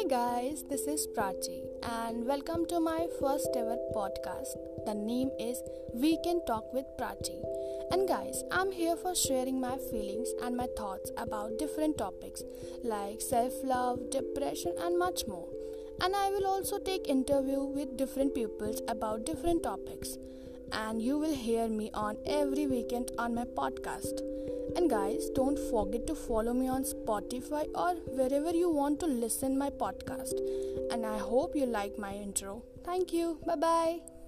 Hey guys, this is Prachi and welcome to my first ever podcast. The name is We Can Talk with Prachi. And guys, I'm here for sharing my feelings and my thoughts about different topics like self-love, depression and much more. And I will also take interview with different peoples about different topics. And you will hear me on every weekend on my podcast. And guys, don't forget to follow me on Spotify or wherever you want to listen my podcast. And I hope you like my intro. Thank you. Bye bye.